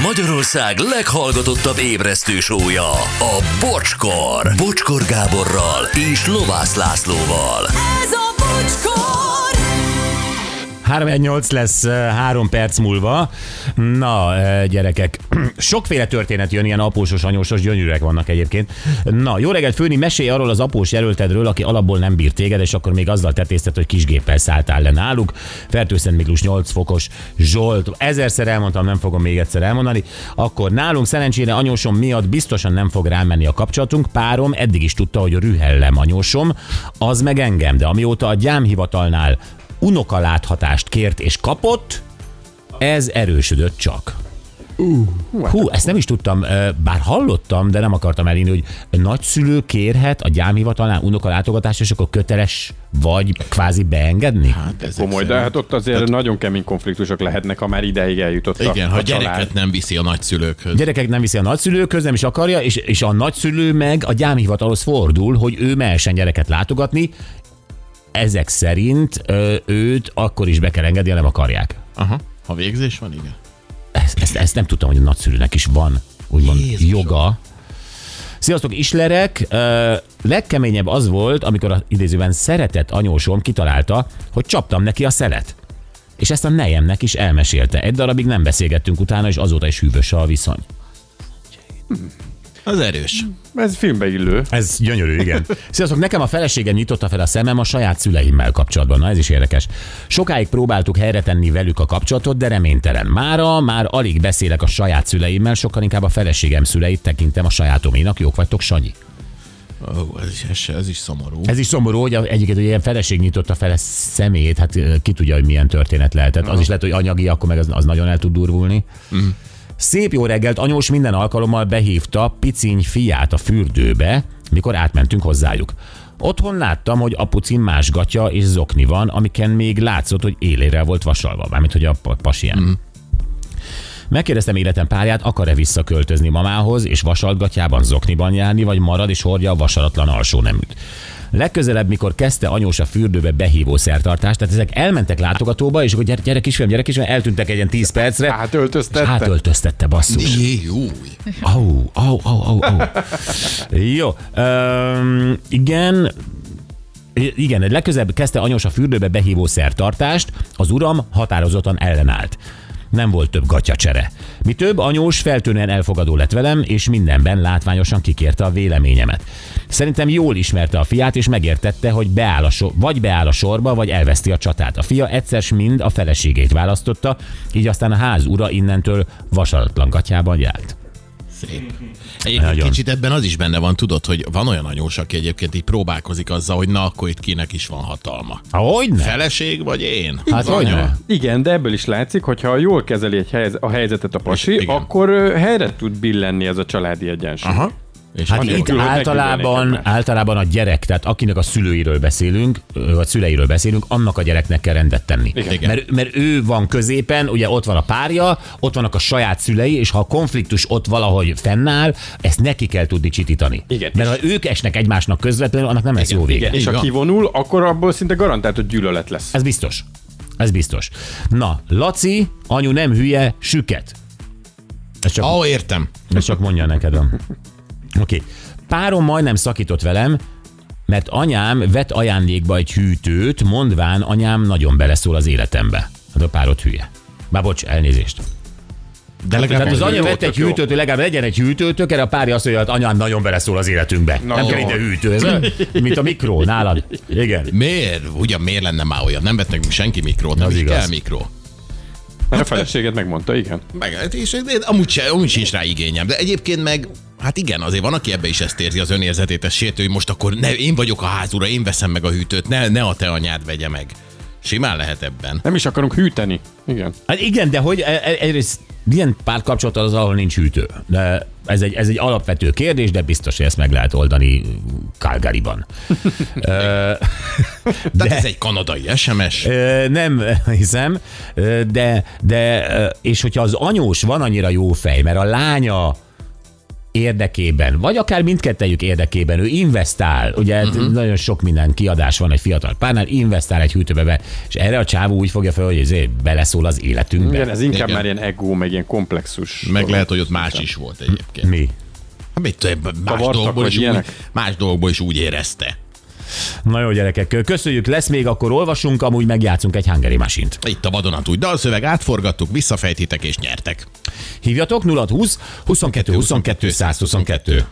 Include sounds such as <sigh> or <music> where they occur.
Magyarország leghallgatottabb ébresztő sója, a Bocskor. Bocskor Gáborral és Lovász Lászlóval. Ez a bocskor! 318 lesz három perc múlva. Na, gyerekek, <clears throat> sokféle történet jön, ilyen apósos, anyósos gyönyörűek vannak egyébként. Na, jó reggelt, Főni, mesélj arról az após jelöltedről, aki alapból nem bírt téged, és akkor még azzal tetézted, hogy kisgéppel szálltál le náluk. Fertőszent Miklós 8 fokos, Zsolt, ezerszer elmondtam, nem fogom még egyszer elmondani. Akkor nálunk szerencsére anyósom miatt biztosan nem fog rámenni a kapcsolatunk. Párom eddig is tudta, hogy rühellem anyósom, az meg engem, de amióta a gyámhivatalnál unokaláthatást kért és kapott, ez erősödött csak. Hú, ezt nem is tudtam, bár hallottam, de nem akartam elindni, hogy nagyszülő kérhet a gyámhivatalnál unokalátogatást, és akkor köteles vagy kvázi beengedni? Hát ezek Komoly, de hát ott azért nagyon kemény konfliktusok lehetnek, ha már ideig eljutott a, Igen, a ha család. gyereket nem viszi a nagyszülőkhöz. Gyerekek nem viszi a nagyszülőkhöz, nem is akarja, és, és a nagyszülő meg a gyámhivatalhoz fordul, hogy ő mehessen gyereket látogatni. Ezek szerint ö, őt akkor is be kell engedni, ha nem akarják. Aha. Ha végzés van, igen. Ezt, ezt, ezt nem tudtam, hogy a nagyszülőnek is van, úgymond Jézusom. joga. Sziasztok, islerek! Ö, legkeményebb az volt, amikor a idézőben szeretett anyósom kitalálta, hogy csaptam neki a szelet. És ezt a nejemnek is elmesélte. Egy darabig nem beszélgettünk utána, és azóta is hűvös a viszony. Az erős. Ez filmbe illő. Ez gyönyörű, igen. Sziasztok, nekem a feleségem nyitotta fel a szemem a saját szüleimmel kapcsolatban. Na ez is érdekes. Sokáig próbáltuk helyre tenni velük a kapcsolatot, de reménytelen. Mára már alig beszélek a saját szüleimmel, sokkal inkább a feleségem szüleit tekintem a sajátoménak. Jók vagytok, Sanyi? Ó, ez, is, ez, ez is szomorú. Ez is szomorú, hogy a- egyébként hogy ilyen feleség nyitotta fel a szemét, hát ki tudja, hogy milyen történet lehetett. Az is lehet, hogy anyagi, akkor meg az, az nagyon el tud durvulni. Szép jó reggelt, anyós minden alkalommal behívta piciny fiát a fürdőbe, mikor átmentünk hozzájuk. Otthon láttam, hogy apucin más gatya és zokni van, amiken még látszott, hogy élére volt vasalva, mármint hogy a pa- pasien. Mm. Megkérdeztem életem párját, akar-e visszaköltözni mamához, és vasaltgatjában zokniban járni, vagy marad és hordja a vasaratlan alsó neműt. Legközelebb, mikor kezdte anyós a fürdőbe behívó szertartást, tehát ezek elmentek látogatóba, és akkor gyere, gyere kisfiam, gyere kisfiam, eltűntek egy ilyen 10 percre, és Átöltöztette. basszus. Jéjú. Au, au, au, au, au. Jó, um, igen, igen, legközelebb kezdte anyós a fürdőbe behívó szertartást, az uram határozottan ellenállt. Nem volt több gatyacsere. Mi több, anyós feltűnően elfogadó lett velem, és mindenben látványosan kikérte a véleményemet. Szerintem jól ismerte a fiát, és megértette, hogy beáll a so- vagy beáll a sorba, vagy elveszti a csatát. A fia egyszer mind a feleségét választotta, így aztán a ház ura innentől vasaratlan gatyában járt. Szép. Egyébként Nagyon. kicsit ebben az is benne van, tudod, hogy van olyan anyós, aki egyébként így próbálkozik azzal, hogy na, akkor itt kinek is van hatalma. Hogyne? Feleség vagy én? Hát olyan? Igen, de ebből is látszik, hogy ha jól kezeli egy helyz- a helyzetet a pasi, Igen. akkor helyre tud billenni ez a családi egyensúly. Aha. És Hát itt általában, általában a gyerek, tehát akinek a szülőiről beszélünk, vagy szüleiről beszélünk, annak a gyereknek kell rendet tenni. Igen. Igen. Mert, mert ő van középen, ugye ott van a párja, ott vannak a saját szülei, és ha a konfliktus ott valahogy fennáll, ezt neki kell tudni csitítani. Igen. Mert ha ők esnek egymásnak közvetlenül, annak nem lesz jó vége. Igen, és ha kivonul, akkor abból szinte garantált, hogy gyűlölet lesz. Ez biztos. Ez biztos. Na, Laci, anyu nem hülye, süket. Ez csak Ó, oh, értem. Ezt csak mondja neked. <laughs> Oké. Okay. Párom majdnem szakított velem, mert anyám vett ajándékba egy hűtőt, mondván anyám nagyon beleszól az életembe. Hát a párod hülye. Bár bocs, elnézést. De legalább Tehát az anya vett egy hűtőt, hogy legalább legyen egy hűtőtök, erre a párja azt mondja, hogy anyám nagyon beleszól az életünkbe. Na, nem kell jó. ide hűtő, ez mint a mikró nálad. Igen. Miért? Ugyan miért lenne már olyan? Nem vett nekünk senki mikrót, nem is kell mikró. Mert a feleséged megmondta, igen. Meg, és amúgy, se, amúgy sincs rá igényem, de egyébként meg Hát igen, azért van, aki ebbe is ezt érzi az önérzetét, ez sértő, hogy most akkor ne, én vagyok a házura, én veszem meg a hűtőt, ne, ne a te anyád vegye meg. Simán lehet ebben. Nem is akarunk hűteni. Igen. Hát igen, de hogy e- e- egyrészt milyen párkapcsolat az, ahol nincs hűtő? De ez egy, ez egy alapvető kérdés, de biztos, hogy ezt meg lehet oldani Calgaryban. <laughs> Ö, Tehát ez egy kanadai SMS. Nem hiszem, de, de és hogyha az anyós van annyira jó fej, mert a lánya érdekében, vagy akár mindkettejük érdekében, ő investál, ugye uh-huh. nagyon sok minden kiadás van egy fiatal párnál, investál egy hűtőbe be, és erre a csávó úgy fogja fel, hogy ezért beleszól az életünkbe. Igen, ez inkább Igen. már ilyen ego, meg ilyen komplexus. Meg dolog. lehet, hogy ott más is volt egyébként. Mi? Hát mit tudom, más dolgokból, is úgy, ilyenek? Más dolgokból is úgy érezte. Na jó gyerekek, köszönjük, lesz még, akkor olvasunk, amúgy megjátszunk egy Hungary Machine-t. Itt a vadonatúj dalszöveg, átforgattuk, visszafejtitek és nyertek. Hívjatok 020 22 22 122.